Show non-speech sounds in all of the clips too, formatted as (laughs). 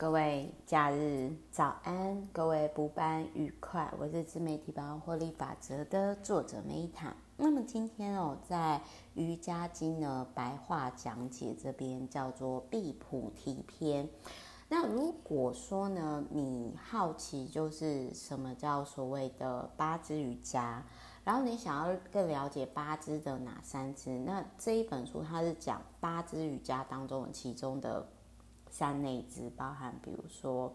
各位假日早安，各位补班愉快。我是自媒体百万获利法则的作者梅塔。那么今天哦，在瑜伽经呢白话讲解这边叫做毕菩提篇。那如果说呢，你好奇就是什么叫所谓的八支瑜伽，然后你想要更了解八支的哪三支，那这一本书它是讲八支瑜伽当中其中的。三内支包含，比如说，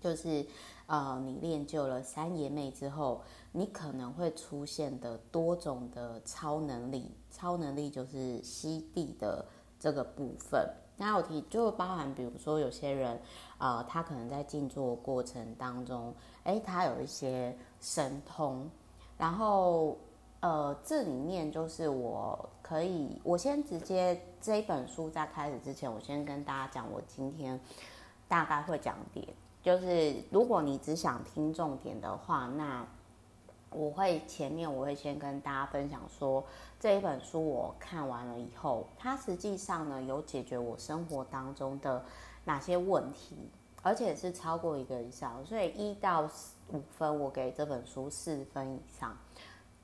就是呃，你练就了三爷妹之后，你可能会出现的多种的超能力。超能力就是吸地的这个部分。那我提就包含，比如说有些人，呃，他可能在静坐过程当中，诶，他有一些神通，然后。呃，这里面就是我可以，我先直接这一本书在开始之前，我先跟大家讲，我今天大概会讲点，就是如果你只想听重点的话，那我会前面我会先跟大家分享说，这一本书我看完了以后，它实际上呢有解决我生活当中的哪些问题，而且是超过一个以上，所以一到五分我给这本书四分以上。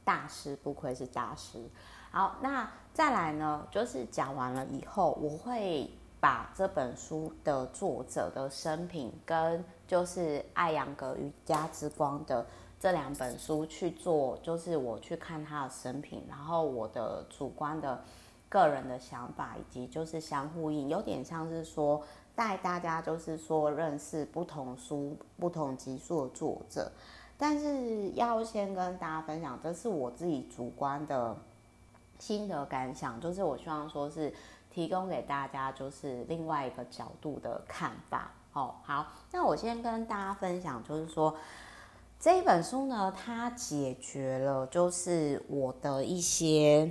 大师不愧是大师。好，那再来呢，就是讲完了以后，我会把这本书的作者的生平跟就是艾扬格瑜伽之光的这两本书去做，就是我去看他的生平，然后我的主观的个人的想法，以及就是相呼应，有点像是说带大家就是说认识不同书、不同集数的作者。但是要先跟大家分享，这是我自己主观的心得感想，就是我希望说是提供给大家，就是另外一个角度的看法。哦，好，那我先跟大家分享，就是说这一本书呢，它解决了就是我的一些，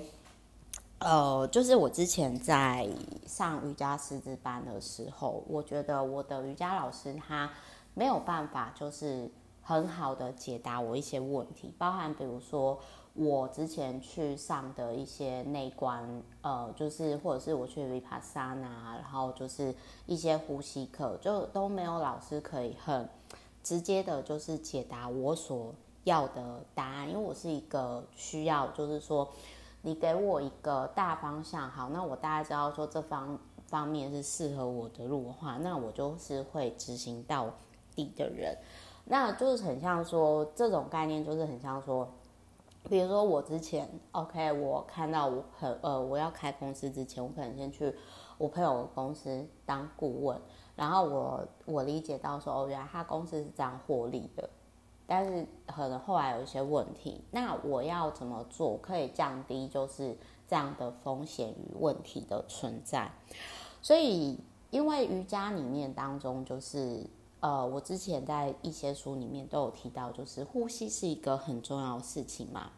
呃，就是我之前在上瑜伽师资班的时候，我觉得我的瑜伽老师他没有办法，就是。很好的解答我一些问题，包含比如说我之前去上的一些内观，呃，就是或者是我去 Vipassana，然后就是一些呼吸课，就都没有老师可以很直接的，就是解答我所要的答案。因为我是一个需要，就是说你给我一个大方向，好，那我大概知道说这方方面是适合我的路的话，那我就是会执行到底的人。那就是很像说这种概念，就是很像说，比如说我之前，OK，我看到我很呃，我要开公司之前，我可能先去我朋友的公司当顾问，然后我我理解到说，哦，原来他公司是这样获利的，但是可能后来有一些问题，那我要怎么做可以降低就是这样的风险与问题的存在？所以因为瑜伽里面当中就是。呃，我之前在一些书里面都有提到，就是呼吸是一个很重要的事情嘛。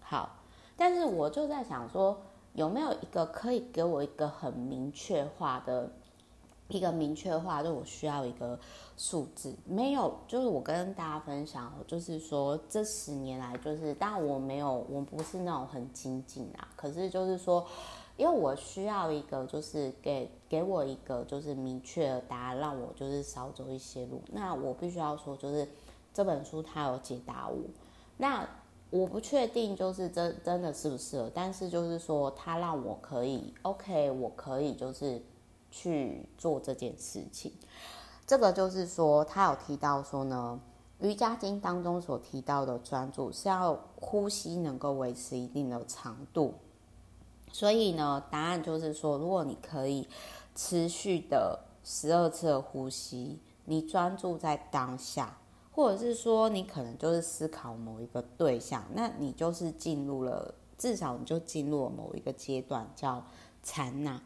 好，但是我就在想说，有没有一个可以给我一个很明确化的，一个明确化，就我需要一个数字？没有，就是我跟大家分享，就是说这十年来，就是当然我没有，我不是那种很精进啊，可是就是说。因为我需要一个，就是给给我一个，就是明确的答案，让我就是少走一些路。那我必须要说，就是这本书它有解答我。那我不确定，就是真真的是不是，但是就是说，它让我可以，OK，我可以就是去做这件事情。这个就是说，他有提到说呢，瑜伽经当中所提到的专注是要呼吸能够维持一定的长度。所以呢，答案就是说，如果你可以持续的十二次的呼吸，你专注在当下，或者是说你可能就是思考某一个对象，那你就是进入了，至少你就进入了某一个阶段，叫禅那。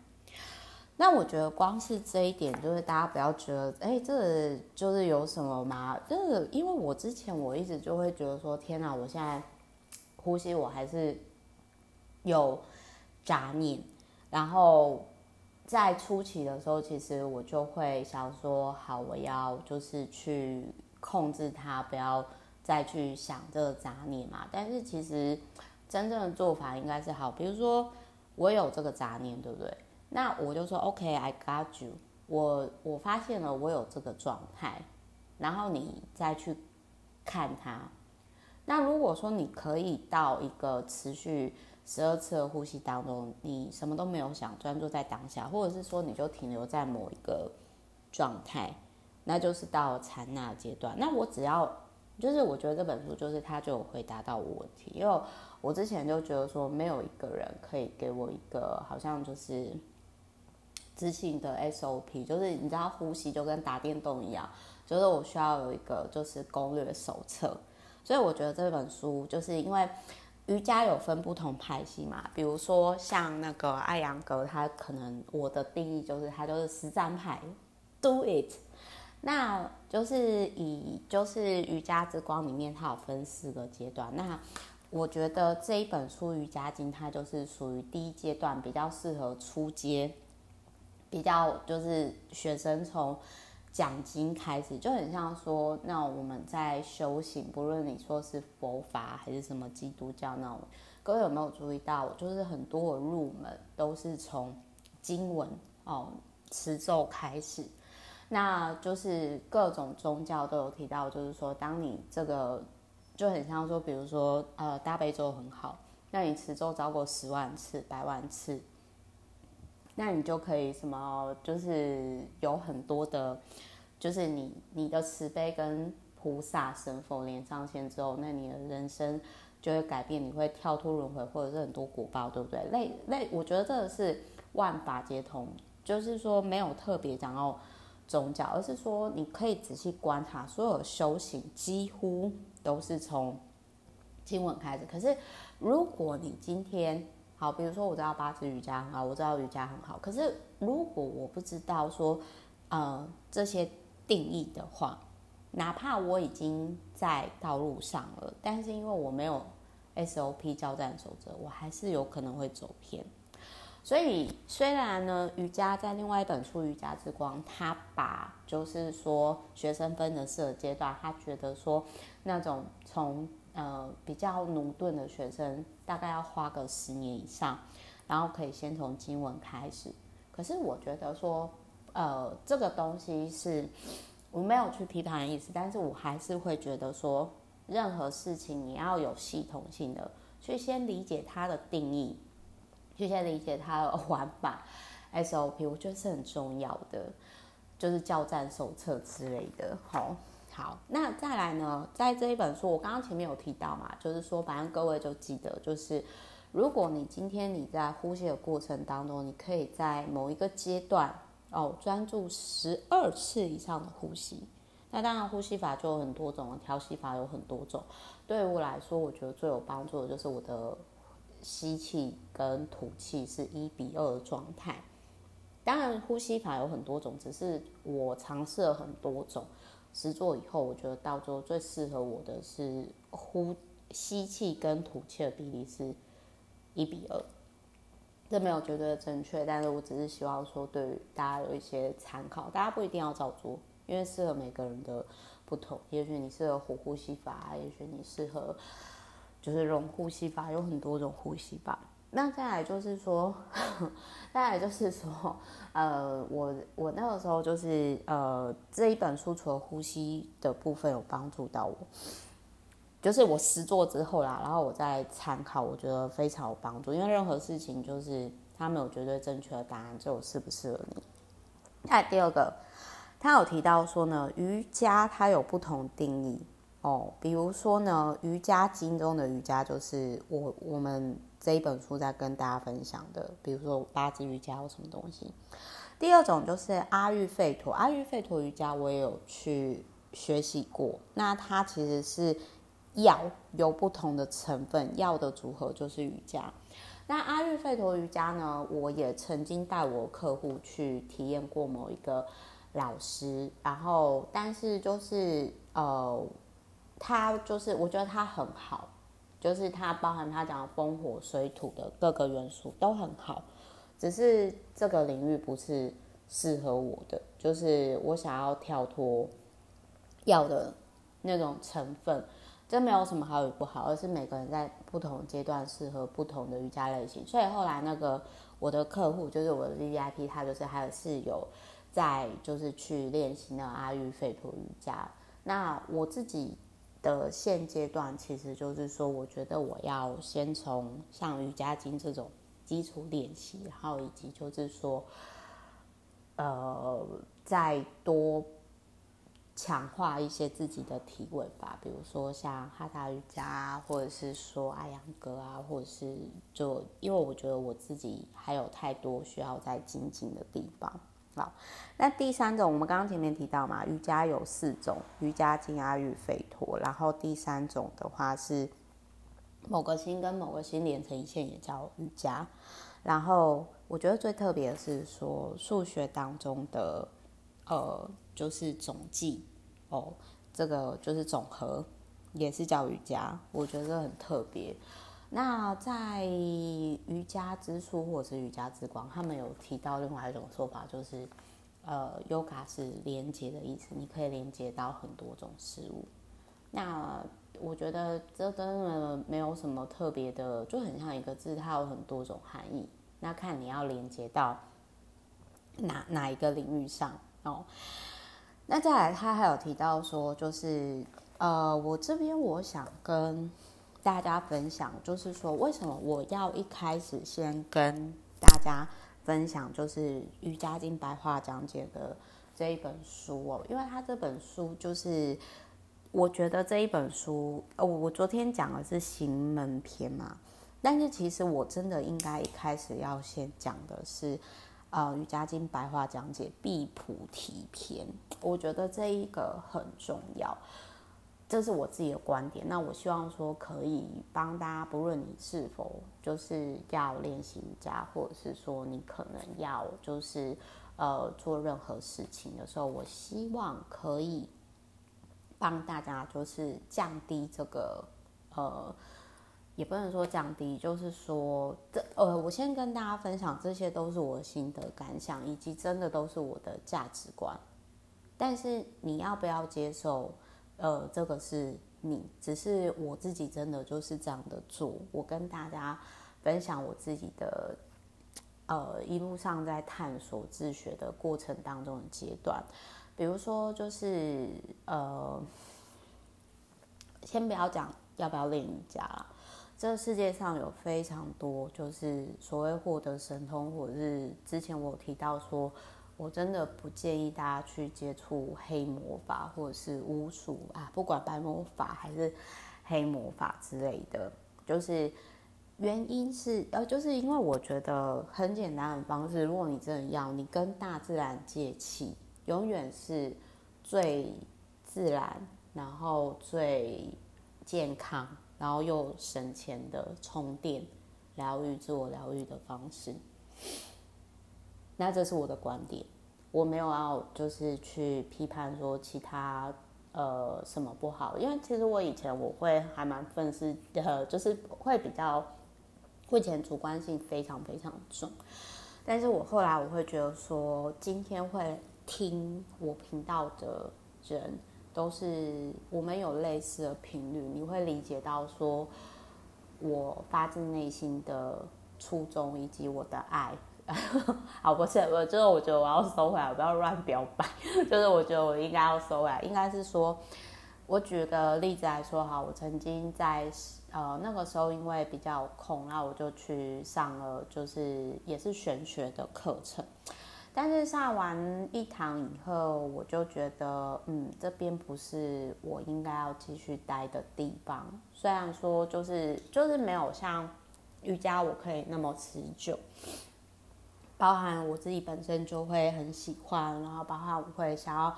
那我觉得光是这一点，就是大家不要觉得，哎，这就是有什么吗？就是因为我之前我一直就会觉得说，天哪，我现在呼吸我还是有。杂念，然后在初期的时候，其实我就会想说，好，我要就是去控制它，不要再去想这个杂念嘛。但是其实真正的做法应该是好，比如说我有这个杂念，对不对？那我就说，OK，I got you，我我发现了我有这个状态，然后你再去看它。那如果说你可以到一个持续十二次的呼吸当中，你什么都没有想，专注在当下，或者是说你就停留在某一个状态，那就是到禅那阶段。那我只要就是我觉得这本书就是它就有回答到我问题，因为我之前就觉得说没有一个人可以给我一个好像就是执行的 SOP，就是你知道呼吸就跟打电动一样，就是我需要有一个就是攻略手册。所以我觉得这本书就是因为瑜伽有分不同派系嘛，比如说像那个艾扬格，他可能我的定义就是他就是实战派，do it。那就是以就是瑜伽之光里面，它有分四个阶段。那我觉得这一本书《瑜伽经》，它就是属于第一阶段，比较适合初阶，比较就是学生从。讲经开始就很像说，那我们在修行，不论你说是佛法还是什么基督教那种，各位有没有注意到，就是很多的入门都是从经文哦、持咒开始，那就是各种宗教都有提到，就是说，当你这个就很像说，比如说呃大悲咒很好，那你持咒超过十万次、百万次。那你就可以什么，就是有很多的，就是你你的慈悲跟菩萨神佛连上线之后，那你的人生就会改变，你会跳脱轮回，或者是很多果报，对不对？类类，我觉得这个是万法皆通，就是说没有特别讲到宗教，而是说你可以仔细观察，所有修行几乎都是从经文开始。可是如果你今天好，比如说我知道八支瑜伽很好，我知道瑜伽很好。可是如果我不知道说，呃，这些定义的话，哪怕我已经在道路上了，但是因为我没有 SOP 交战守则，我还是有可能会走偏。所以虽然呢，瑜伽在另外一本书《瑜伽之光》，他把就是说学生分的四个阶段，他觉得说那种从呃，比较駑钝的学生，大概要花个十年以上，然后可以先从经文开始。可是我觉得说，呃，这个东西是我没有去批判的意思，但是我还是会觉得说，任何事情你要有系统性的去先理解它的定义，去先理解它的玩法 SOP，我觉得是很重要的，就是教战手册之类的，好。好，那再来呢？在这一本书，我刚刚前面有提到嘛，就是说，反正各位就记得，就是如果你今天你在呼吸的过程当中，你可以在某一个阶段哦，专注十二次以上的呼吸。那当然，呼吸法就有很多种，调息法有很多种。对于我来说，我觉得最有帮助的就是我的吸气跟吐气是一比二的状态。当然，呼吸法有很多种，只是我尝试了很多种。实做以后，我觉得到最后最适合我的是呼吸气跟吐气的比例是一比二，这没有绝对的正确，但是我只是希望说对于大家有一些参考，大家不一定要照做，因为适合每个人的不同，也许你适合火呼吸法，也许你适合就是融呼吸法，有很多种呼吸法。那再来就是说，再来就是说，呃，我我那个时候就是呃，这一本书除了呼吸的部分有帮助到我，就是我实做之后啦，然后我再参考，我觉得非常有帮助。因为任何事情就是它没有绝对正确的答案，就有适不适合你。那第二个，他有提到说呢，瑜伽它有不同定义哦，比如说呢，瑜伽经中的瑜伽就是我我们。这一本书在跟大家分享的，比如说八支瑜伽有什么东西。第二种就是阿育吠陀，阿育吠陀瑜伽我也有去学习过。那它其实是药有不同的成分，药的组合就是瑜伽。那阿育吠陀瑜伽呢，我也曾经带我客户去体验过某一个老师，然后但是就是呃，他就是我觉得他很好。就是它包含它讲风火水土的各个元素都很好，只是这个领域不是适合我的。就是我想要跳脱要的那种成分，这没有什么好与不好，而是每个人在不同阶段适合不同的瑜伽类型。所以后来那个我的客户就是我的 VIP，他就是还是有再就是去练习那阿育吠陀瑜伽。那我自己的现阶段，其实就是说，我觉得我要先从像瑜伽经这种基础练习，然后以及就是说，呃，再多。强化一些自己的体位吧，比如说像哈达瑜伽，或者是说阿扬格啊，或者是就因为我觉得我自己还有太多需要再精进的地方。好，那第三种，我们刚刚前面提到嘛，瑜伽有四种，瑜伽经、阿育吠陀，然后第三种的话是某个心跟某个心连成一线，也叫瑜伽。然后我觉得最特别的是说数学当中的呃。就是总计哦，这个就是总和，也是叫瑜伽，我觉得很特别。那在瑜伽之书或者是瑜伽之光，他们有提到另外一种说法，就是呃，yoga 是连接的意思，你可以连接到很多种事物。那我觉得这真的没有什么特别的，就很像一个字，它有很多种含义。那看你要连接到哪哪一个领域上哦。那再来，他还有提到说，就是呃，我这边我想跟大家分享，就是说为什么我要一开始先跟大家分享，就是《瑜伽经白话讲解》的这一本书哦，因为他这本书就是我觉得这一本书，我昨天讲的是行门篇嘛，但是其实我真的应该一开始要先讲的是。呃，瑜伽经白话讲解必菩提篇，我觉得这一个很重要，这是我自己的观点。那我希望说可以帮大家，不论你是否就是要练习瑜伽，或者是说你可能要就是呃做任何事情的时候，我希望可以帮大家就是降低这个呃。也不能说降低，就是说，这呃，我先跟大家分享，这些都是我的心得感想，以及真的都是我的价值观。但是你要不要接受？呃，这个是你，只是我自己真的就是这样的做。我跟大家分享我自己的，呃，一路上在探索自学的过程当中的阶段。比如说，就是呃，先不要讲要不要练瑜伽啦。这世界上有非常多，就是所谓获得神通，或者是之前我有提到说，我真的不建议大家去接触黑魔法或者是巫术啊，不管白魔法还是黑魔法之类的，就是原因是呃，就是因为我觉得很简单的方式，如果你真的要，你跟大自然借气，永远是最自然，然后最健康。然后又省钱的充电、疗愈、自我疗愈的方式，那这是我的观点。我没有要就是去批判说其他呃什么不好，因为其实我以前我会还蛮愤世的，就是会比较，我以前主观性非常非常重。但是我后来我会觉得说，今天会听我频道的人。都是我们有类似的频率，你会理解到说，我发自内心的初衷以及我的爱。(laughs) 好，不是，我就是我觉得我要收回来，我不要乱表白。(laughs) 就是我觉得我应该要收回来，应该是说，我举个例子来说，哈，我曾经在呃那个时候因为比较空，然后我就去上了，就是也是玄学的课程。但是上完一堂以后，我就觉得，嗯，这边不是我应该要继续待的地方。虽然说，就是就是没有像瑜伽我可以那么持久，包含我自己本身就会很喜欢，然后包含我会想要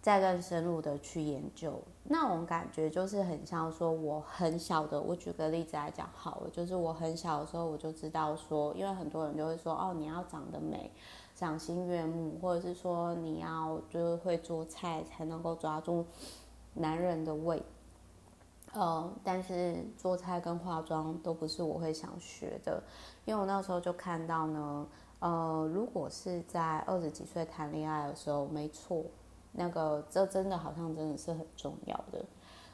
再更深入的去研究那种感觉，就是很像说我很小的。我举个例子来讲好了，就是我很小的时候我就知道说，因为很多人就会说，哦，你要长得美。赏心悦目，或者是说你要就是会做菜才能够抓住男人的胃，呃，但是做菜跟化妆都不是我会想学的，因为我那时候就看到呢，呃，如果是在二十几岁谈恋爱的时候，没错，那个这真的好像真的是很重要的，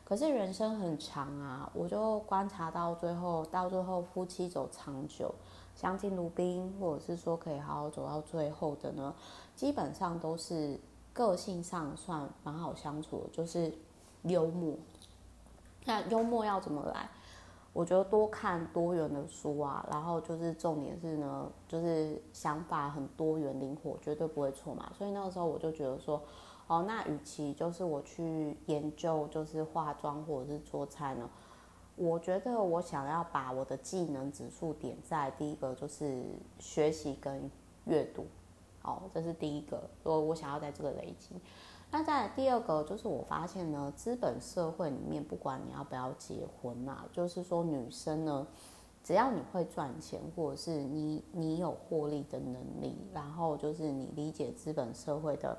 可是人生很长啊，我就观察到最后，到最后夫妻走长久。相敬如宾，或者是说可以好好走到最后的呢，基本上都是个性上算蛮好相处的，就是幽默。那幽默要怎么来？我觉得多看多元的书啊，然后就是重点是呢，就是想法很多元灵活，绝对不会错嘛。所以那个时候我就觉得说，哦，那与其就是我去研究就是化妆或者是做菜呢，我觉得我想要把我的技能指数点在第一个就是学习跟阅读，哦，这是第一个，我我想要在这个累积。那在第二个就是我发现呢，资本社会里面，不管你要不要结婚嘛、就是说女生呢，只要你会赚钱，或者是你你有获利的能力，然后就是你理解资本社会的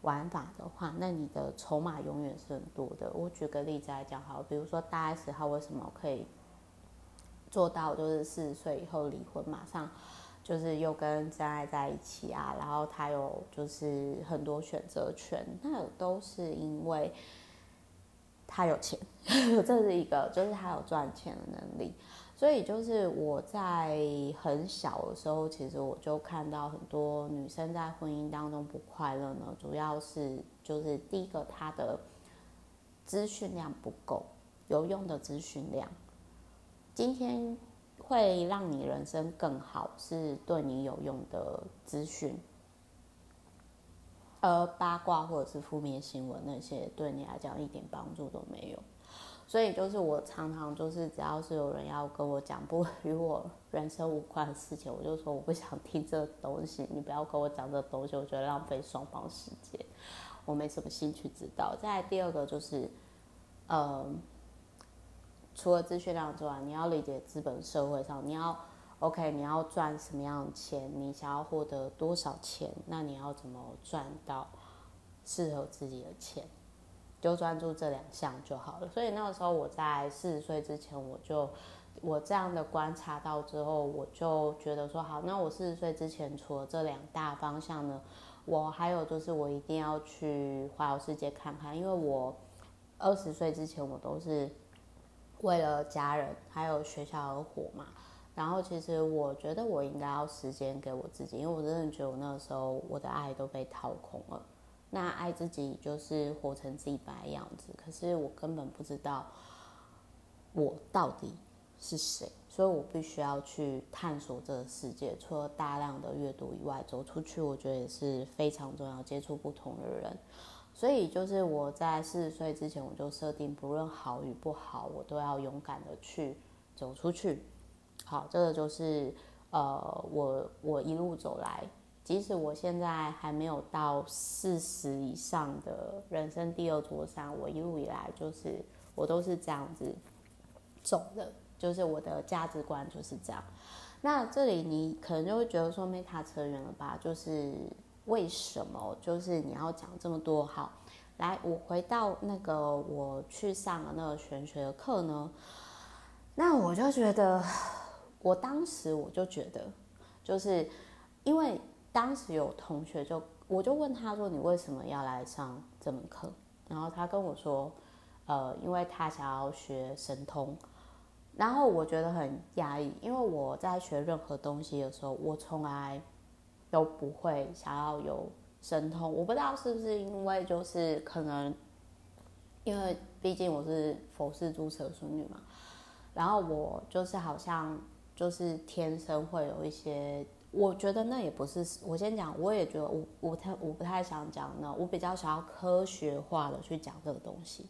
玩法的话，那你的筹码永远是很多的。我举个例子来讲，好，比如说大 S 她为什么可以做到，就是四十岁以后离婚，马上。就是又跟真爱在一起啊，然后他有就是很多选择权，那都是因为他有钱，(laughs) 这是一个，就是他有赚钱的能力。所以就是我在很小的时候，其实我就看到很多女生在婚姻当中不快乐呢，主要是就是第一个她的资讯量不够，有用的资讯量，今天。会让你人生更好，是对你有用的资讯，而八卦或者是负面新闻那些，对你来讲一点帮助都没有。所以就是我常常就是，只要是有人要跟我讲不与我人生无关的事情，我就说我不想听这东西，你不要跟我讲这东西，我觉得浪费双方时间，我没什么兴趣知道。再来第二个就是，呃。除了资讯量之外，你要理解资本社会上，你要 OK，你要赚什么样的钱，你想要获得多少钱，那你要怎么赚到适合自己的钱，就专注这两项就好了。所以那个时候我在四十岁之前，我就我这样的观察到之后，我就觉得说好，那我四十岁之前除了这两大方向呢，我还有就是我一定要去环游世界看看，因为我二十岁之前我都是。为了家人还有学校而活嘛，然后其实我觉得我应该要时间给我自己，因为我真的觉得我那个时候我的爱都被掏空了。那爱自己就是活成自己本来样子，可是我根本不知道我到底是谁，所以我必须要去探索这个世界。除了大量的阅读以外，走出去我觉得也是非常重要，接触不同的人。所以就是我在四十岁之前，我就设定，不论好与不好，我都要勇敢的去走出去。好，这个就是呃，我我一路走来，即使我现在还没有到四十以上的人生第二座山，我一路以来就是我都是这样子走的，就是我的价值观就是这样。那这里你可能就会觉得说，Meta 扯远了吧？就是。为什么？就是你要讲这么多？好，来，我回到那个我去上的那个玄学的课呢，那我就觉得，我当时我就觉得，就是因为当时有同学就，我就问他说：“你为什么要来上这门课？”然后他跟我说：“呃，因为他想要学神通。”然后我觉得很压抑，因为我在学任何东西的时候，我从来。都不会想要有神通，我不知道是不是因为就是可能，因为毕竟我是佛氏诸蛇孙女嘛，然后我就是好像就是天生会有一些，我觉得那也不是，我先讲，我也觉得我我太我不太想讲那，我比较想要科学化的去讲这个东西，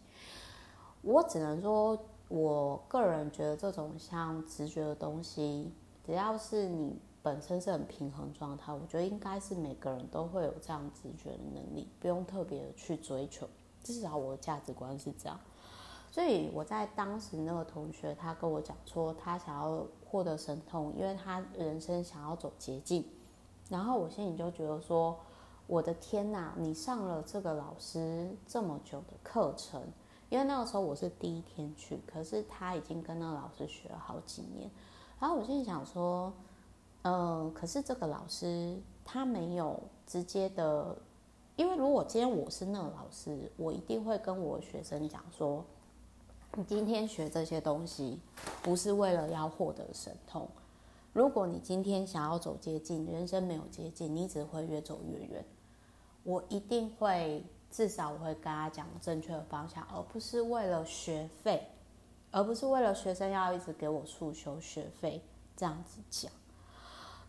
我只能说，我个人觉得这种像直觉的东西，只要是你。本身是很平衡状态，我觉得应该是每个人都会有这样直觉的能力，不用特别的去追求。至少我的价值观是这样。所以我在当时那个同学，他跟我讲说，他想要获得神通，因为他人生想要走捷径。然后我心里就觉得说，我的天哪，你上了这个老师这么久的课程，因为那个时候我是第一天去，可是他已经跟那个老师学了好几年。然后我心里想说。呃，可是这个老师他没有直接的，因为如果今天我是那个老师，我一定会跟我学生讲说，你今天学这些东西不是为了要获得神通，如果你今天想要走捷径，人生没有捷径，你只会越走越远。我一定会，至少我会跟他讲正确的方向，而不是为了学费，而不是为了学生要一直给我速修学费这样子讲。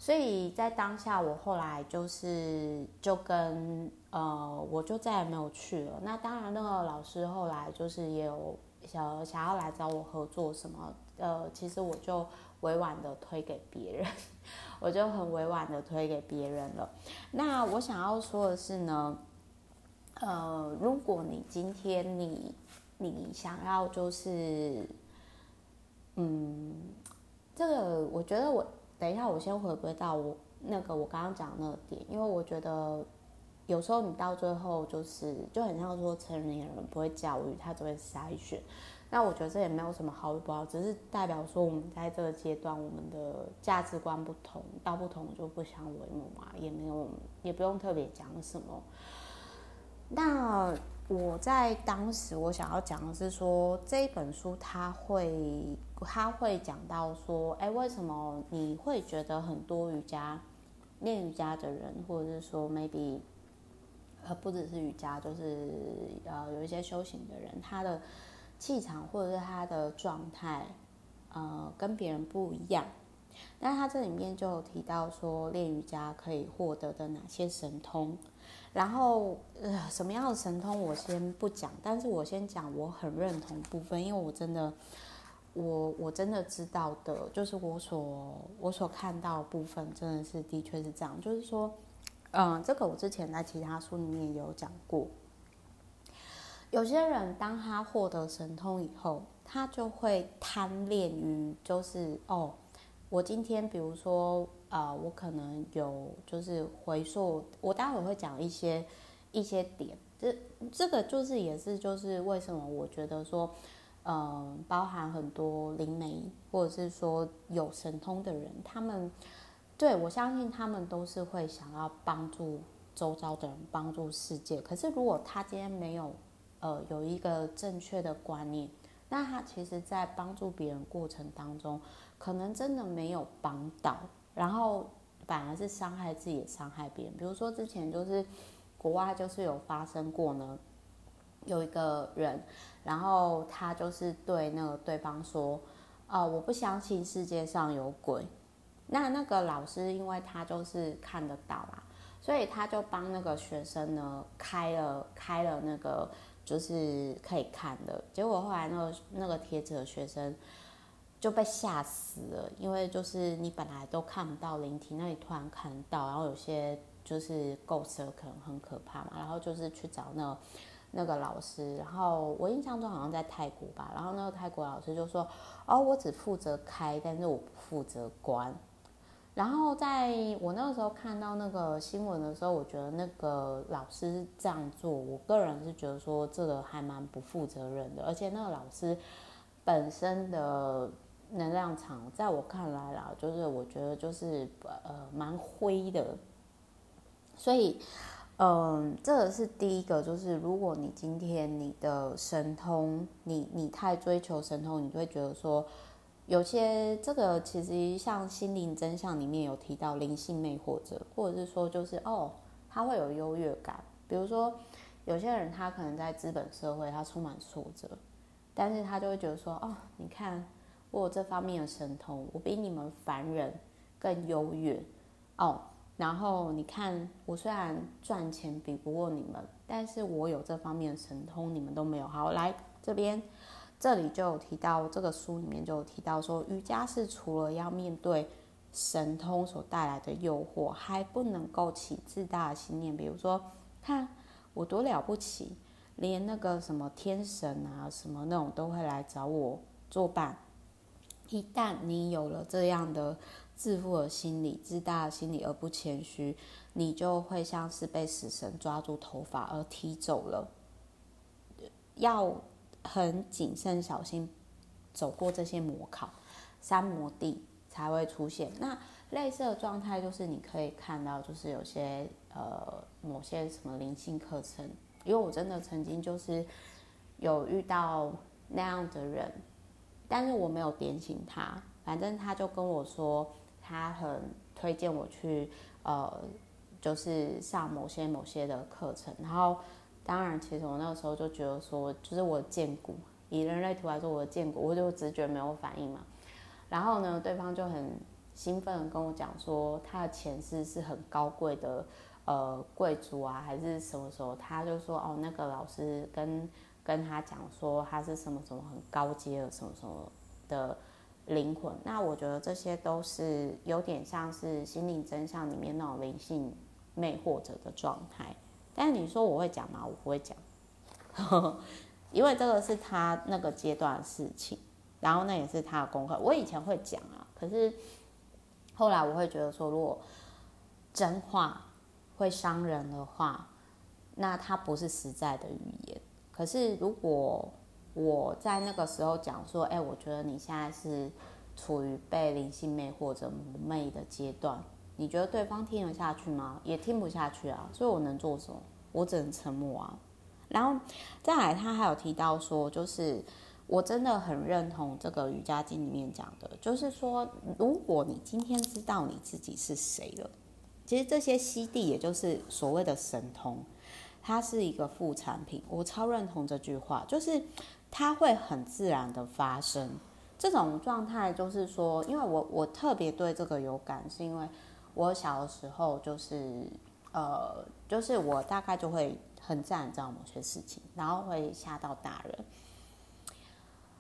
所以在当下，我后来就是就跟呃，我就再也没有去了。那当然，那个老师后来就是也有想想要来找我合作什么，呃，其实我就。委婉的推给别人，(laughs) 我就很委婉的推给别人了。那我想要说的是呢，呃，如果你今天你你想要就是，嗯，这个我觉得我等一下我先回归到我那个我刚刚讲那个点，因为我觉得有时候你到最后就是就很像说成年人不会教育，他只会筛选。那我觉得这也没有什么好与不好，只是代表说我们在这个阶段，我们的价值观不同，道不同就不相为谋嘛，也没有，也不用特别讲什么。那我在当时我想要讲的是说，这一本书它会，它会讲到说，哎，为什么你会觉得很多瑜伽练瑜伽的人，或者是说 maybe，呃，不只是瑜伽，就是呃有一些修行的人，他的。气场或者是他的状态，呃，跟别人不一样。那他这里面就有提到说，练瑜伽可以获得的哪些神通。然后，呃，什么样的神通我先不讲，但是我先讲我很认同部分，因为我真的，我我真的知道的，就是我所我所看到的部分，真的是的确是这样。就是说，嗯、这个我之前在其他书里面也有讲过。有些人当他获得神通以后，他就会贪恋于，就是哦，我今天比如说、呃，我可能有就是回溯，我待会会讲一些一些点，这这个就是也是就是为什么我觉得说，嗯、包含很多灵媒或者是说有神通的人，他们对我相信他们都是会想要帮助周遭的人，帮助世界。可是如果他今天没有呃，有一个正确的观念，那他其实，在帮助别人过程当中，可能真的没有帮到，然后反而是伤害自己，也伤害别人。比如说之前就是国外就是有发生过呢，有一个人，然后他就是对那个对方说，呃，我不相信世界上有鬼。那那个老师，因为他就是看得到啦，所以他就帮那个学生呢开了开了那个。就是可以看的，结果后来那个那个贴纸的学生就被吓死了，因为就是你本来都看不到灵体，那你突然看到，然后有些就是构思可能很可怕嘛，然后就是去找那个那个老师，然后我印象中好像在泰国吧，然后那个泰国老师就说：“哦，我只负责开，但是我不负责关。”然后在我那个时候看到那个新闻的时候，我觉得那个老师这样做，我个人是觉得说这个还蛮不负责任的，而且那个老师本身的能量场，在我看来啦，就是我觉得就是呃蛮灰的，所以嗯，这是第一个，就是如果你今天你的神通，你你太追求神通，你就会觉得说。有些这个其实像心灵真相里面有提到灵性魅惑者，或者是说就是哦，他会有优越感。比如说有些人他可能在资本社会他充满挫折，但是他就会觉得说哦，你看我有这方面的神通，我比你们凡人更优越哦。然后你看我虽然赚钱比不过你们，但是我有这方面的神通，你们都没有。好，来这边。这里就有提到，这个书里面就有提到说，瑜伽是除了要面对神通所带来的诱惑，还不能够起自大的心念。比如说，看我多了不起，连那个什么天神啊，什么那种都会来找我作伴。一旦你有了这样的自负的心理、自大的心理而不谦虚，你就会像是被死神抓住头发而踢走了。要。很谨慎小心走过这些魔考，三摩地才会出现。那类似的状态就是你可以看到，就是有些呃某些什么灵性课程，因为我真的曾经就是有遇到那样的人，但是我没有点醒他，反正他就跟我说他很推荐我去呃，就是上某些某些的课程。然后，当然，其实我那个时候就觉得说，就是我见骨，以人类图来说，我的见骨，我就直觉没有反应嘛。然后呢，对方就很兴奋的跟我讲说，他的前世是很高贵的呃贵族啊，还是什么时候？他就说哦，那个老师跟跟他讲说他是什么什么很高阶的什么什么的。灵魂，那我觉得这些都是有点像是心灵真相里面那种灵性魅惑者的状态。但你说我会讲吗？我不会讲，(laughs) 因为这个是他那个阶段的事情，然后那也是他的功课。我以前会讲啊，可是后来我会觉得说，如果真话会伤人的话，那它不是实在的语言。可是如果我在那个时候讲说，哎，我觉得你现在是处于被灵性魅或者魔魅的阶段，你觉得对方听得下去吗？也听不下去啊，所以我能做什么？我只能沉默啊。然后再来，他还有提到说，就是我真的很认同这个瑜伽经里面讲的，就是说，如果你今天知道你自己是谁了，其实这些悉地，也就是所谓的神通，它是一个副产品。我超认同这句话，就是。它会很自然的发生这种状态，就是说，因为我我特别对这个有感，是因为我小的时候就是呃，就是我大概就会很自然知道某些事情，然后会吓到大人。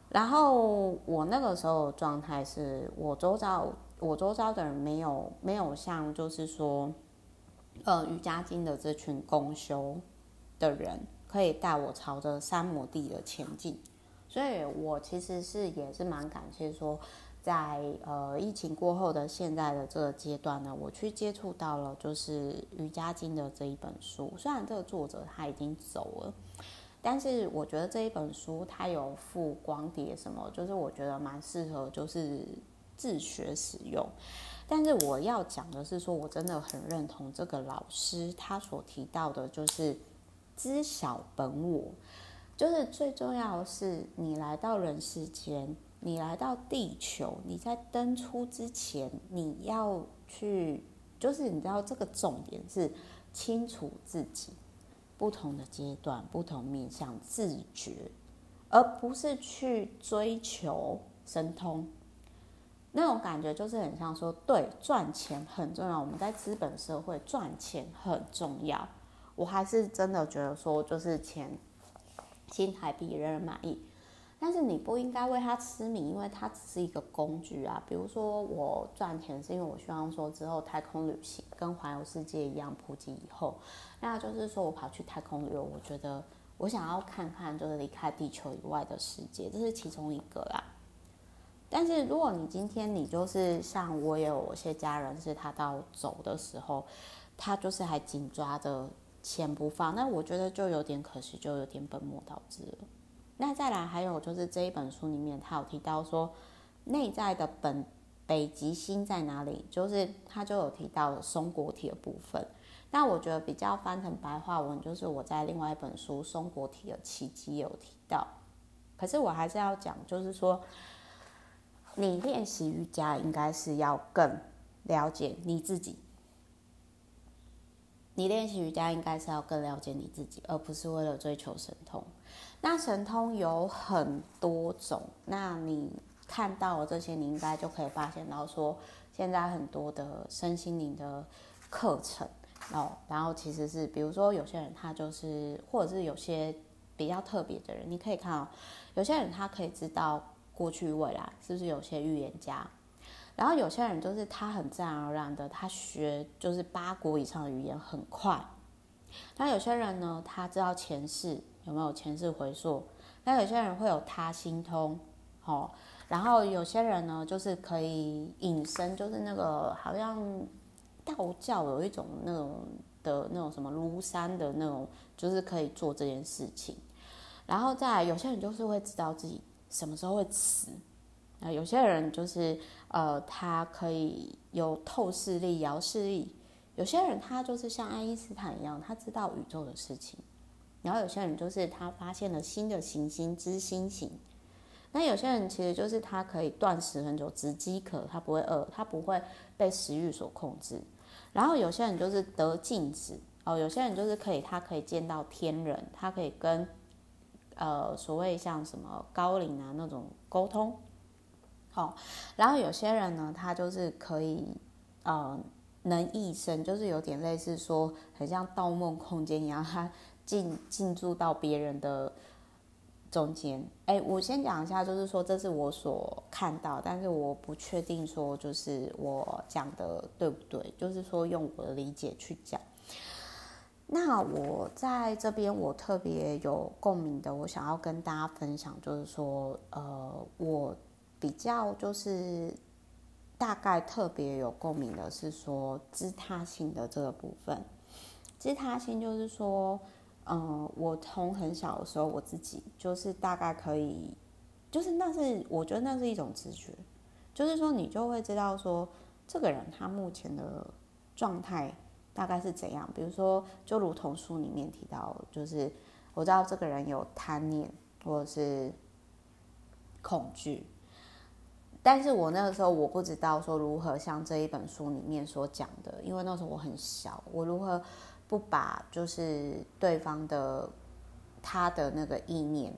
然后我那个时候的状态是我周遭我周遭的人没有没有像就是说呃瑜伽经的这群公修的人。可以带我朝着三摩地的前进，所以我其实是也是蛮感谢说在，在呃疫情过后的现在的这个阶段呢，我去接触到了就是瑜伽经的这一本书。虽然这个作者他已经走了，但是我觉得这一本书它有附光碟什么，就是我觉得蛮适合就是自学使用。但是我要讲的是说，我真的很认同这个老师他所提到的，就是。知晓本我，就是最重要的是，你来到人世间，你来到地球，你在登出之前，你要去，就是你知道这个重点是清楚自己不同的阶段、不同面向自觉，而不是去追求神通。那种感觉就是很像说，对，赚钱很重要，我们在资本社会赚钱很重要。我还是真的觉得说，就是钱，新台币人人满意，但是你不应该为它痴迷，因为它只是一个工具啊。比如说，我赚钱是因为我希望说之后太空旅行跟环游世界一样普及以后，那就是说我跑去太空旅游，我觉得我想要看看就是离开地球以外的世界，这是其中一个啦。但是如果你今天你就是像我也有些家人是他到走的时候，他就是还紧抓着。钱不放，那我觉得就有点可惜，就有点本末倒置了。那再来，还有就是这一本书里面，他有提到说，内在的本北极星在哪里？就是他就有提到松果体的部分。那我觉得比较翻成白话文，就是我在另外一本书《松果体的奇迹》有提到。可是我还是要讲，就是说，你练习瑜伽应该是要更了解你自己。你练习瑜伽应该是要更了解你自己，而不是为了追求神通。那神通有很多种，那你看到了这些，你应该就可以发现到说，现在很多的身心灵的课程哦，然后其实是，比如说有些人他就是，或者是有些比较特别的人，你可以看哦，有些人他可以知道过去未来，是不是有些预言家？然后有些人就是他很自然而然的，他学就是八国以上的语言很快。那有些人呢，他知道前世有没有前世回溯。那有些人会有他心通，哦。然后有些人呢，就是可以隐身，就是那个好像道教有一种那种的那种什么庐山的那种，就是可以做这件事情。然后再有些人就是会知道自己什么时候会死。啊，有些人就是，呃，他可以有透视力、遥视力；有些人他就是像爱因斯坦一样，他知道宇宙的事情；然后有些人就是他发现了新的行星之星型。那有些人其实就是他可以断食很久，只饥渴，他不会饿，他不会被食欲所控制。然后有些人就是得静止哦，有些人就是可以，他可以见到天人，他可以跟呃所谓像什么高灵啊那种沟通。好、然后有些人呢，他就是可以呃能异生，就是有点类似说很像盗梦空间一样，他进进驻到别人的中间。哎，我先讲一下，就是说这是我所看到，但是我不确定说就是我讲的对不对，就是说用我的理解去讲。那我在这边我特别有共鸣的，我想要跟大家分享，就是说呃我。比较就是大概特别有共鸣的是说知他心的这个部分，知他心就是说，嗯，我从很小的时候我自己就是大概可以，就是那是我觉得那是一种直觉，就是说你就会知道说这个人他目前的状态大概是怎样，比如说就如同书里面提到，就是我知道这个人有贪念或者是恐惧。但是我那个时候我不知道说如何像这一本书里面所讲的，因为那时候我很小，我如何不把就是对方的他的那个意念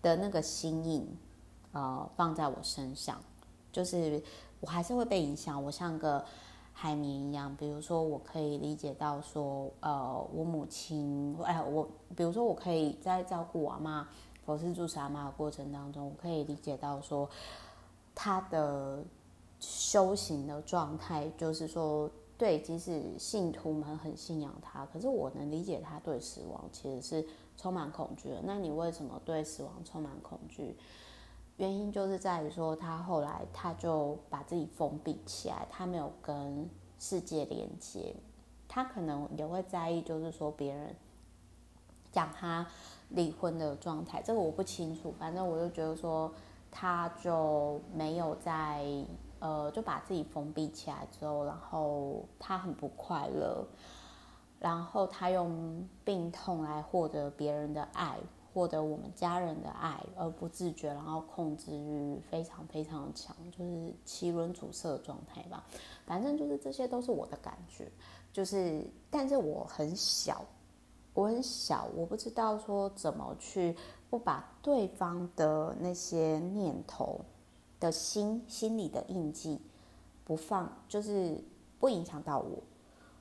的那个心印，呃，放在我身上，就是我还是会被影响，我像个海绵一样。比如说，我可以理解到说，呃，我母亲，哎，我比如说我可以在照顾我阿嬷，佛事住持阿嬷的过程当中，我可以理解到说。他的修行的状态，就是说，对，即使信徒们很信仰他，可是我能理解他对死亡其实是充满恐惧的。那你为什么对死亡充满恐惧？原因就是在于说，他后来他就把自己封闭起来，他没有跟世界连接，他可能也会在意，就是说别人讲他离婚的状态，这个我不清楚，反正我就觉得说。他就没有在呃，就把自己封闭起来之后，然后他很不快乐，然后他用病痛来获得别人的爱，获得我们家人的爱，而不自觉，然后控制欲非常非常的强，就是脐轮阻塞的状态吧。反正就是这些都是我的感觉，就是但是我很小，我很小，我不知道说怎么去。不把对方的那些念头的心心里的印记不放，就是不影响到我，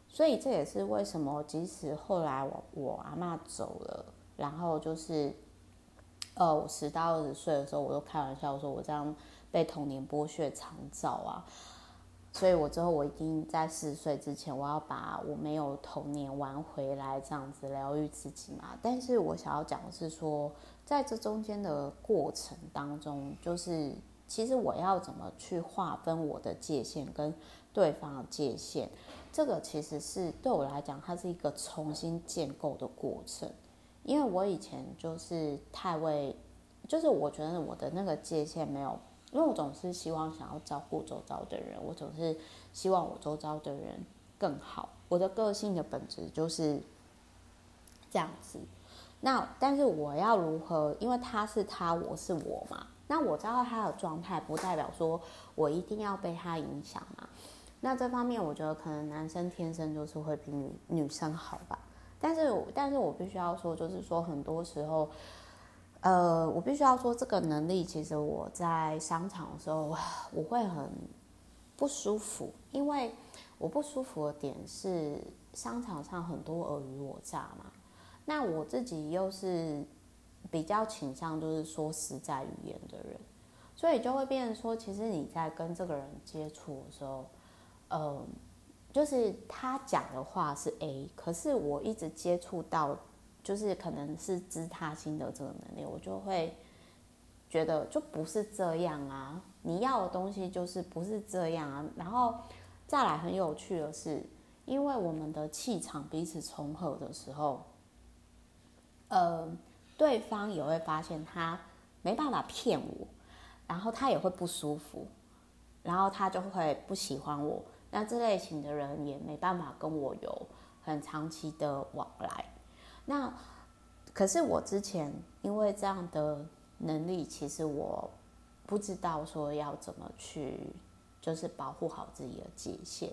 所以这也是为什么，即使后来我我阿妈走了，然后就是，呃，我十到二十岁的时候，我都开玩笑说，我这样被童年剥削长照啊。所以我之后我一定在四十岁之前，我要把我没有童年玩回来，这样子疗愈自己嘛。但是我想要讲的是说，在这中间的过程当中，就是其实我要怎么去划分我的界限跟对方的界限，这个其实是对我来讲，它是一个重新建构的过程。因为我以前就是太为，就是我觉得我的那个界限没有。因为我总是希望想要照顾周遭的人，我总是希望我周遭的人更好。我的个性的本质就是这样子。那但是我要如何？因为他是他，我是我嘛。那我知道他的状态，不代表说我一定要被他影响嘛。那这方面，我觉得可能男生天生就是会比女女生好吧。但是，但是我必须要说，就是说很多时候。呃，我必须要说，这个能力其实我在商场的时候，我会很不舒服，因为我不舒服的点是商场上很多尔虞我诈嘛。那我自己又是比较倾向就是说实在语言的人，所以就会变成说，其实你在跟这个人接触的时候，呃，就是他讲的话是 A，可是我一直接触到。就是可能是知他心的这个能力，我就会觉得就不是这样啊！你要的东西就是不是这样啊！然后再来很有趣的是，因为我们的气场彼此重合的时候，呃，对方也会发现他没办法骗我，然后他也会不舒服，然后他就会不喜欢我。那这类型的人也没办法跟我有很长期的往来。那可是我之前因为这样的能力，其实我不知道说要怎么去，就是保护好自己的界限。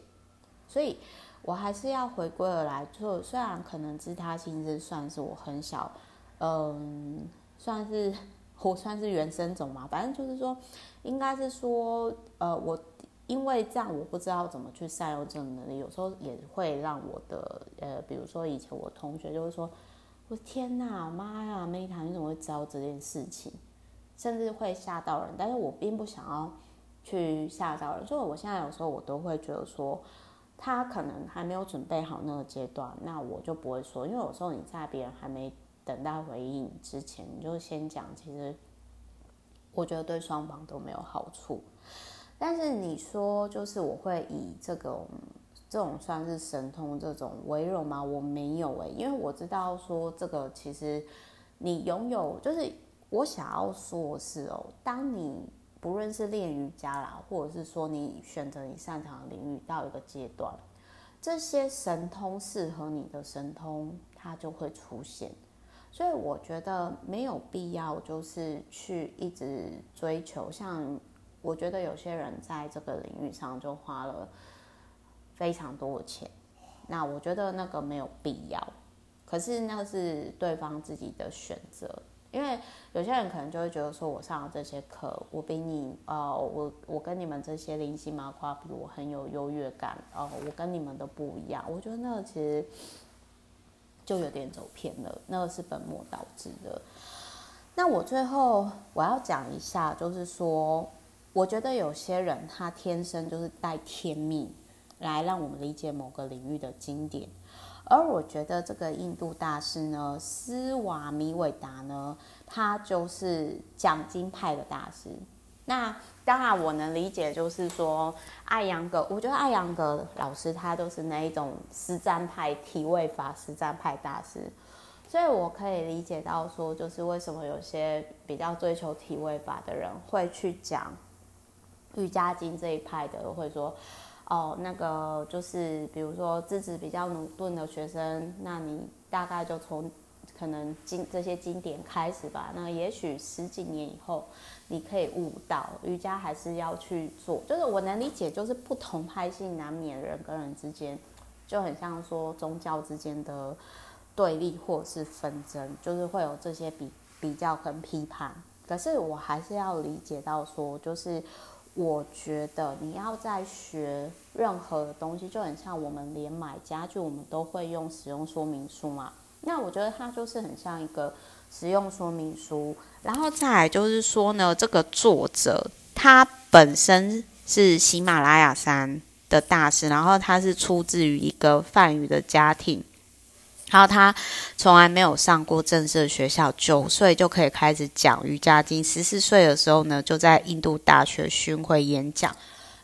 所以我还是要回归而来，做虽然可能自他心是算是我很小，嗯，算是 (laughs) 我算是原生种嘛，反正就是说，应该是说，呃，我。因为这样，我不知道怎么去善用这种能力，有时候也会让我的呃，比如说以前我同学就会说：“我天哪，妈呀，Meta 你怎么会知道这件事情？”甚至会吓到人。但是我并不想要去吓到人，所以我现在有时候我都会觉得说，他可能还没有准备好那个阶段，那我就不会说，因为有时候你在别人还没等待回应之前，你就先讲，其实我觉得对双方都没有好处。但是你说，就是我会以这种这种算是神通这种为荣吗？我没有哎、因为我知道说这个其实你拥有，就是我想要说是哦，当你不论是练瑜伽啦，或者是说你选择你擅长的领域到一个阶段，这些神通适合你的神通，它就会出现。所以我觉得没有必要就是去一直追求像。我觉得有些人在这个领域上就花了非常多的钱，那我觉得那个没有必要。可是那是对方自己的选择，因为有些人可能就会觉得说，我上了这些课，我比你，呃，我我跟你们这些灵性麻瓜比我很有优越感，哦，我跟你们都不一样。我觉得那个其实就有点走偏了，那个是本末倒置的。那我最后我要讲一下，就是说。我觉得有些人他天生就是带天命来让我们理解某个领域的经典，而我觉得这个印度大师呢，斯瓦米韦达呢，他就是讲经派的大师。那当然我能理解，就是说艾扬格，我觉得艾扬格老师他都是那一种实战派体位法实战派大师，所以我可以理解到说，就是为什么有些比较追求体位法的人会去讲。瑜伽经这一派的会说，哦，那个就是比如说资质比较駑钝的学生，那你大概就从可能经这些经典开始吧。那也许十几年以后，你可以悟到瑜伽还是要去做。就是我能理解，就是不同派系难免人跟人之间就很像说宗教之间的对立或是纷争，就是会有这些比比较跟批判。可是我还是要理解到说，就是。我觉得你要在学任何的东西，就很像我们连买家具，我们都会用使用说明书嘛。那我觉得它就是很像一个使用说明书。然后再来就是说呢，这个作者他本身是喜马拉雅山的大师，然后他是出自于一个梵语的家庭。然后他从来没有上过正式的学校，九岁就可以开始讲瑜伽经。十四岁的时候呢，就在印度大学巡回演讲。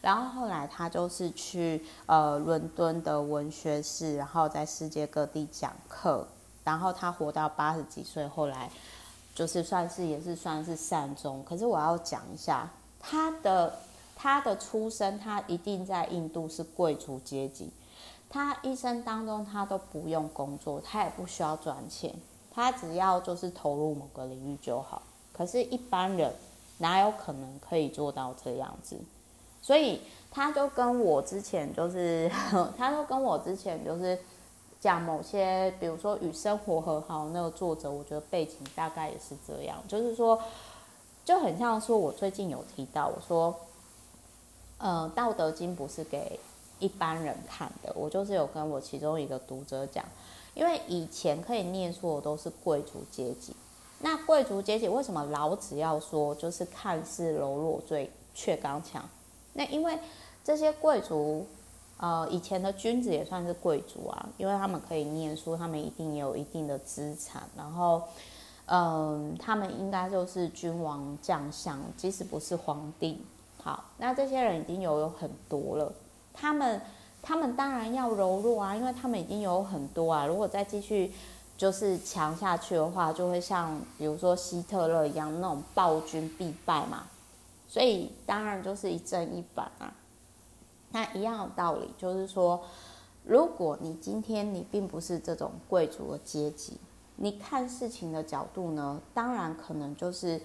然后后来他就是去呃伦敦的文学室，然后在世界各地讲课。然后他活到八十几岁，后来就是算是也是算是善终。可是我要讲一下他的他的出身，他一定在印度是贵族阶级。他一生当中，他都不用工作，他也不需要赚钱，他只要就是投入某个领域就好。可是，一般人哪有可能可以做到这样子？所以，他就跟我之前就是，(laughs) 他就跟我之前就是讲某些，比如说与生活和好那个作者，我觉得背景大概也是这样，就是说，就很像说，我最近有提到，我说，呃，《道德经》不是给。一般人看的，我就是有跟我其中一个读者讲，因为以前可以念书的都是贵族阶级，那贵族阶级为什么老子要说就是看似柔弱最却刚强？那因为这些贵族，呃，以前的君子也算是贵族啊，因为他们可以念书，他们一定也有一定的资产，然后，嗯、他们应该就是君王将相，即使不是皇帝，好，那这些人已经有有很多了。他们，他们当然要柔弱啊，因为他们已经有很多啊。如果再继续就是强下去的话，就会像比如说希特勒一样那种暴君必败嘛。所以当然就是一正一反啊。那一样的道理就是说，如果你今天你并不是这种贵族的阶级，你看事情的角度呢，当然可能就是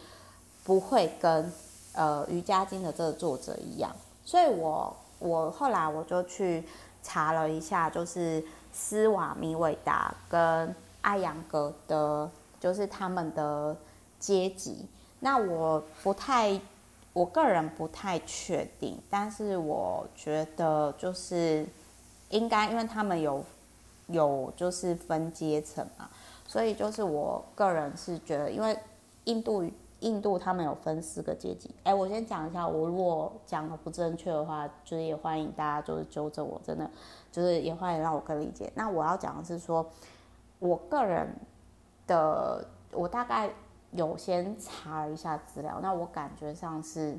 不会跟呃瑜伽经的这个作者一样。所以我我后来我就去查了一下，就是斯瓦米韦达跟艾扬格的，就是他们的阶级。那我不太，我个人不太确定，但是我觉得就是应该，因为他们有有就是分阶层嘛，所以就是我个人是觉得，因为印度印度他们有分四个阶级。哎，我先讲一下，我如果讲的不正确的话，就是也欢迎大家就是纠正我，真的就是也欢迎让我更理解。那我要讲的是说，我个人的我大概。有先查一下资料，那我感觉上是，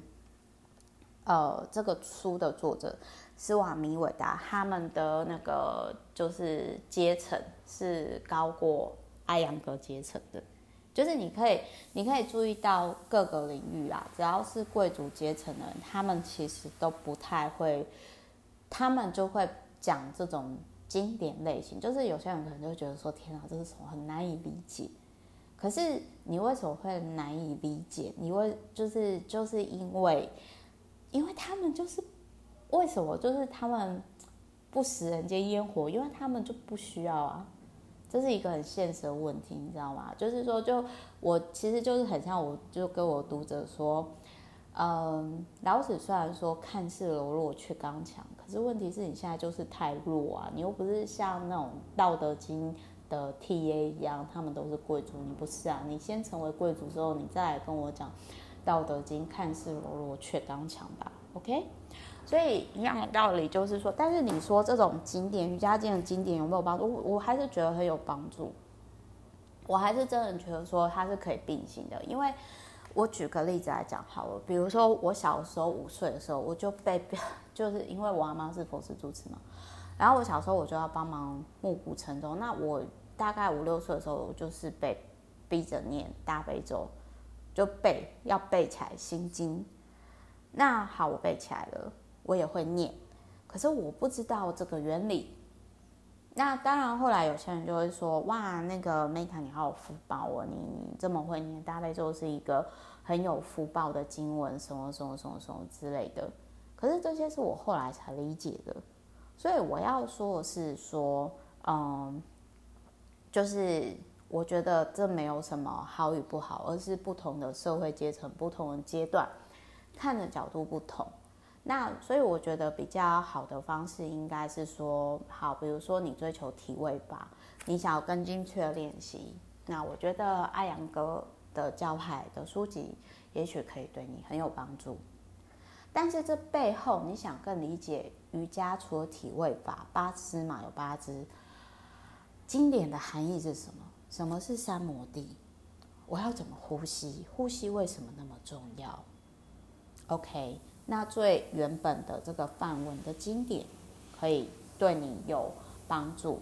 呃，这个书的作者斯瓦米韦达他们的那个就是阶层是高过艾扬格阶层的，就是你可以你可以注意到各个领域啊，只要是贵族阶层的人，他们其实都不太会，他们就会讲这种经典类型，就是有些人可能就觉得说，天啊，这是什么很难以理解。可是你为什么会难以理解？你为就是就是因为，因为他们就是为什么就是他们不食人间烟火？因为他们就不需要啊，这是一个很现实的问题，你知道吗？就是说，就我其实就是很像，我就跟我读者说，嗯，老子虽然说看似柔弱却刚强，可是问题是你现在就是太弱啊，你又不是像那种《道德经》的 TA 一样，他们都是贵族，你不是啊？你先成为贵族之后，你再来跟我讲《道德经》，看似柔弱却刚强吧？OK？所以一样的道理就是说，但是你说这种经典瑜伽经的经典有没有帮助？我我还是觉得很有帮助。我还是真的觉得说它是可以并行的，因为我举个例子来讲好了，比如说我小时候五岁的时候，我就被 (laughs) 就是因为我阿妈是佛事主持嘛。然后我小时候我就要帮忙暮鼓晨钟，那我大概五六岁的时候，我就是被逼着念大悲咒，就背要背起来心经。那好，我背起来了，我也会念，可是我不知道这个原理。那当然，后来有些人就会说：“哇，那个 Meta 你好有福报哦，你你这么会念大概就，是一个很有福报的经文，什么什么什么什么之类的。”可是这些是我后来才理解的。所以我要说的是说，嗯，就是我觉得这没有什么好与不好，而是不同的社会阶层、不同的阶段看的角度不同。那所以我觉得比较好的方式应该是说，好，比如说你追求体位法，你想要更精确的练习，那我觉得艾阳哥的教派的书籍也许可以对你很有帮助。但是这背后，你想更理解瑜伽，除了体位法，八支嘛，有八支，经典的含义是什么？什么是三摩地？我要怎么呼吸？呼吸为什么那么重要？OK，那最原本的这个范文的经典，可以对你有帮助。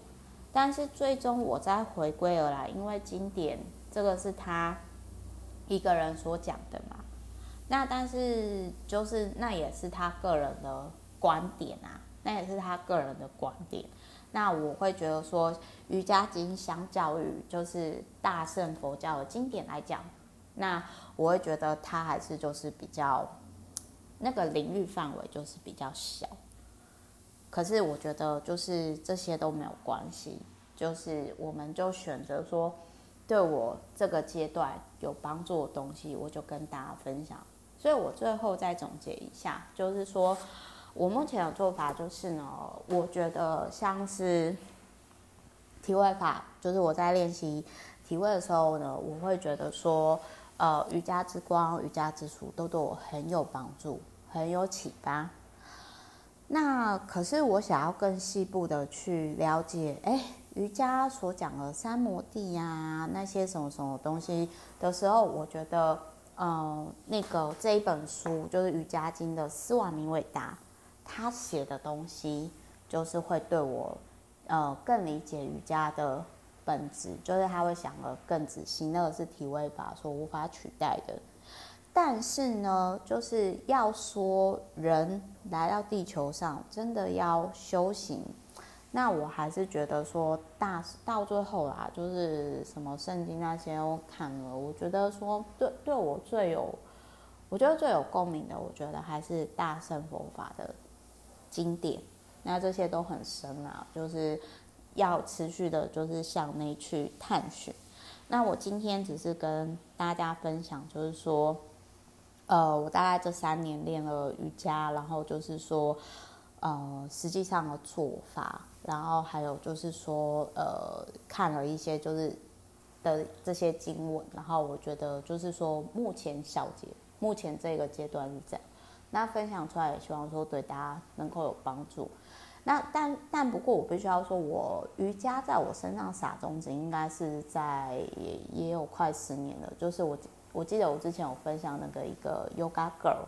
但是最终我再回归而来，因为经典这个是他一个人所讲的嘛。那但是就是那也是他个人的观点啊，那也是他个人的观点。那我会觉得说，瑜伽经相较于就是大乘佛教的经典来讲，那我会觉得它还是就是比较那个领域范围就是比较小。可是我觉得就是这些都没有关系，就是我们就选择说，对我这个阶段有帮助的东西，我就跟大家分享。所以我最后再总结一下，就是说我目前的做法就是呢，我觉得像是体位法，就是我在练习体位的时候呢，我会觉得说，呃，瑜伽之光、瑜伽之术都对我很有帮助，很有启发。那可是我想要更细部的去了解，哎，瑜伽所讲的三摩地呀、啊，那些什么什么东西的时候，我觉得。呃，那个这一本书就是《瑜伽经》的斯瓦米韦达，他写的东西就是会对我，呃，更理解瑜伽的本质，就是他会想的更仔细，那个是体位法所无法取代的。但是呢，就是要说人来到地球上，真的要修行。那我还是觉得说大到最后啦，就是什么圣经那些我看了，我觉得说对对我最有我觉得最有共鸣的，我觉得还是大乘佛法的经典。那这些都很深啊，就是要持续的，就是向内去探寻。那我今天只是跟大家分享，就是说，呃，我大概这三年练了瑜伽，然后就是说，呃，实际上的做法，然后还有就是说，呃，看了一些就是的这些经文，然后我觉得就是说，目前小结，目前这个阶段是这样，那分享出来也希望说对大家能够有帮助。那但但不过我必须要说，我瑜伽在我身上撒种子，应该是在也也有快十年了。就是我我记得我之前有分享那个一个 Yoga Girl，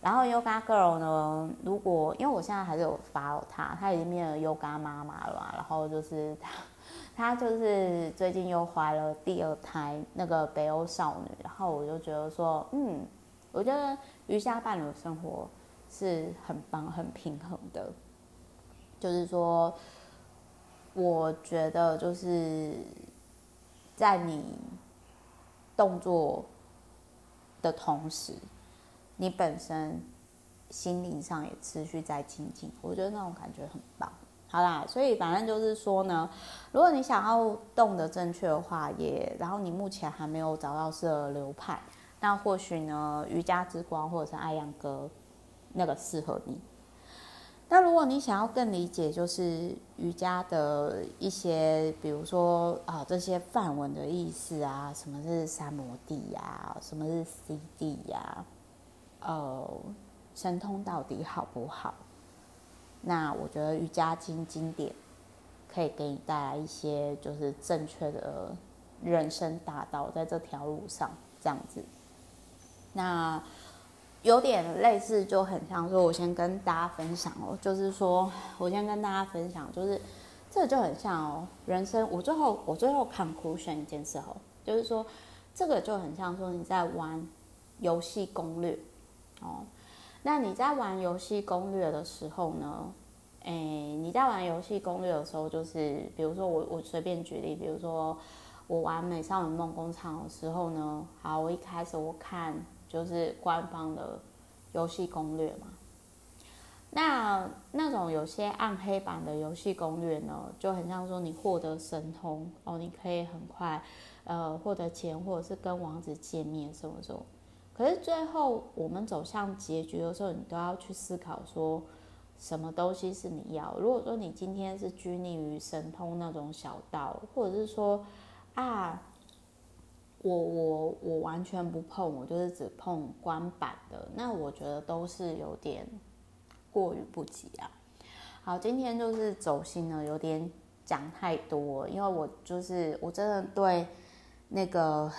然后 Yoga Girl 呢，如果因为我现在还是有 follow 她，她已经变成 Yoga 妈妈了嘛，然后就是她 (laughs) 她就是最近又怀了第二胎那个北欧少女，然后我就觉得说，嗯，我觉得瑜伽伴侣生活是很棒很平衡的。就是说，我觉得就是在你动作的同时，你本身心灵上也持续在精进，我觉得那种感觉很棒。好啦，所以反正就是说呢，如果你想要动的正确的话，也然后你目前还没有找到适合的流派，那或许呢，瑜伽之光或者是艾扬格那个适合你。那如果你想要更理解，就是瑜伽的一些，比如说啊，这些梵文的意思啊，什么是三摩地呀，什么是 CD 呀，呃，神通到底好不好？那我觉得瑜伽经经典可以给你带来一些，就是正确的人生大道，在这条路上这样子。那。有点类似，就很像说，我先跟大家分享哦，就是说我先跟大家分享，就是这个就很像哦，人生。我最后我最后 conclusion 一件事哦，就是说这个就很像说你在玩游戏攻略哦。那你在玩游戏攻略的时候呢，诶，你在玩游戏攻略的时候，就是比如说我我随便举例，比如说我玩《美少女梦工厂》的时候呢，好，我一开始我看。就是官方的游戏攻略嘛，那那种有些暗黑版的游戏攻略呢，就很像说你获得神通哦，你可以很快呃获得钱，或者是跟王子见面什么什么。可是最后我们走向结局的时候，你都要去思考说，什么东西是你要？如果说你今天是拘泥于神通那种小道，或者是说啊。我我我完全不碰，我就是只碰官版的，那我觉得都是有点过于不及啊。好，今天就是走心了，有点讲太多，因为我就是我真的对那个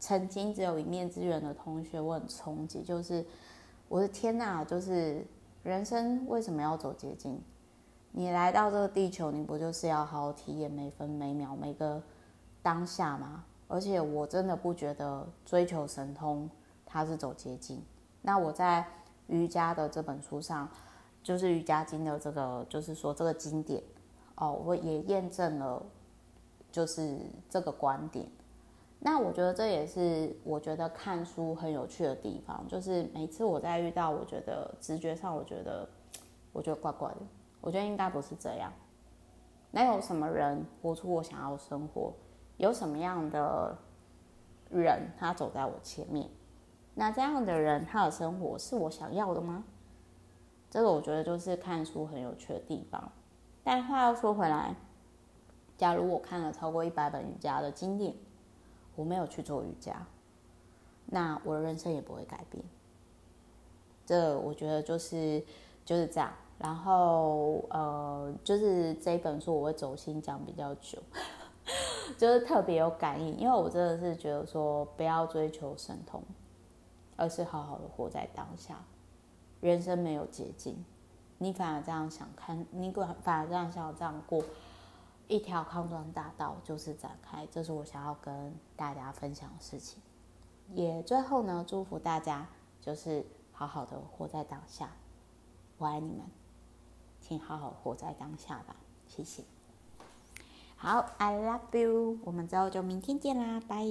曾经只有一面之缘的同学我很冲击，就是我的天呐，就是人生为什么要走捷径？你来到这个地球，你不就是要好好体验每分每秒每个当下吗？而且我真的不觉得追求神通它是走捷径。那我在瑜伽的这本书上，就是瑜伽经的这个，就是说这个经典哦，我也验证了，就是这个观点。那我觉得这也是我觉得看书很有趣的地方，就是每次我在遇到，我觉得直觉上，我觉得我觉得怪怪的，我觉得应该不是这样。那有什么人活出我想要的生活？有什么样的人，他走在我前面？那这样的人，他的生活是我想要的吗？这个我觉得就是看书很有趣的地方。但话又说回来，假如我看了超过一百本瑜伽的经典，我没有去做瑜伽，那我的人生也不会改变。这我觉得就是就是这样。然后呃，就是这一本书我会走心讲比较久。(laughs) 就是特别有感应，因为我真的是觉得说，不要追求神通，而是好好的活在当下。人生没有捷径，你反而这样想看，你反而这样想这样过一条康庄大道就是展开。这是我想要跟大家分享的事情。也最后呢，祝福大家就是好好的活在当下。我爱你们，请好好活在当下吧。谢谢。好，I love you。我们之后就明天见啦，拜。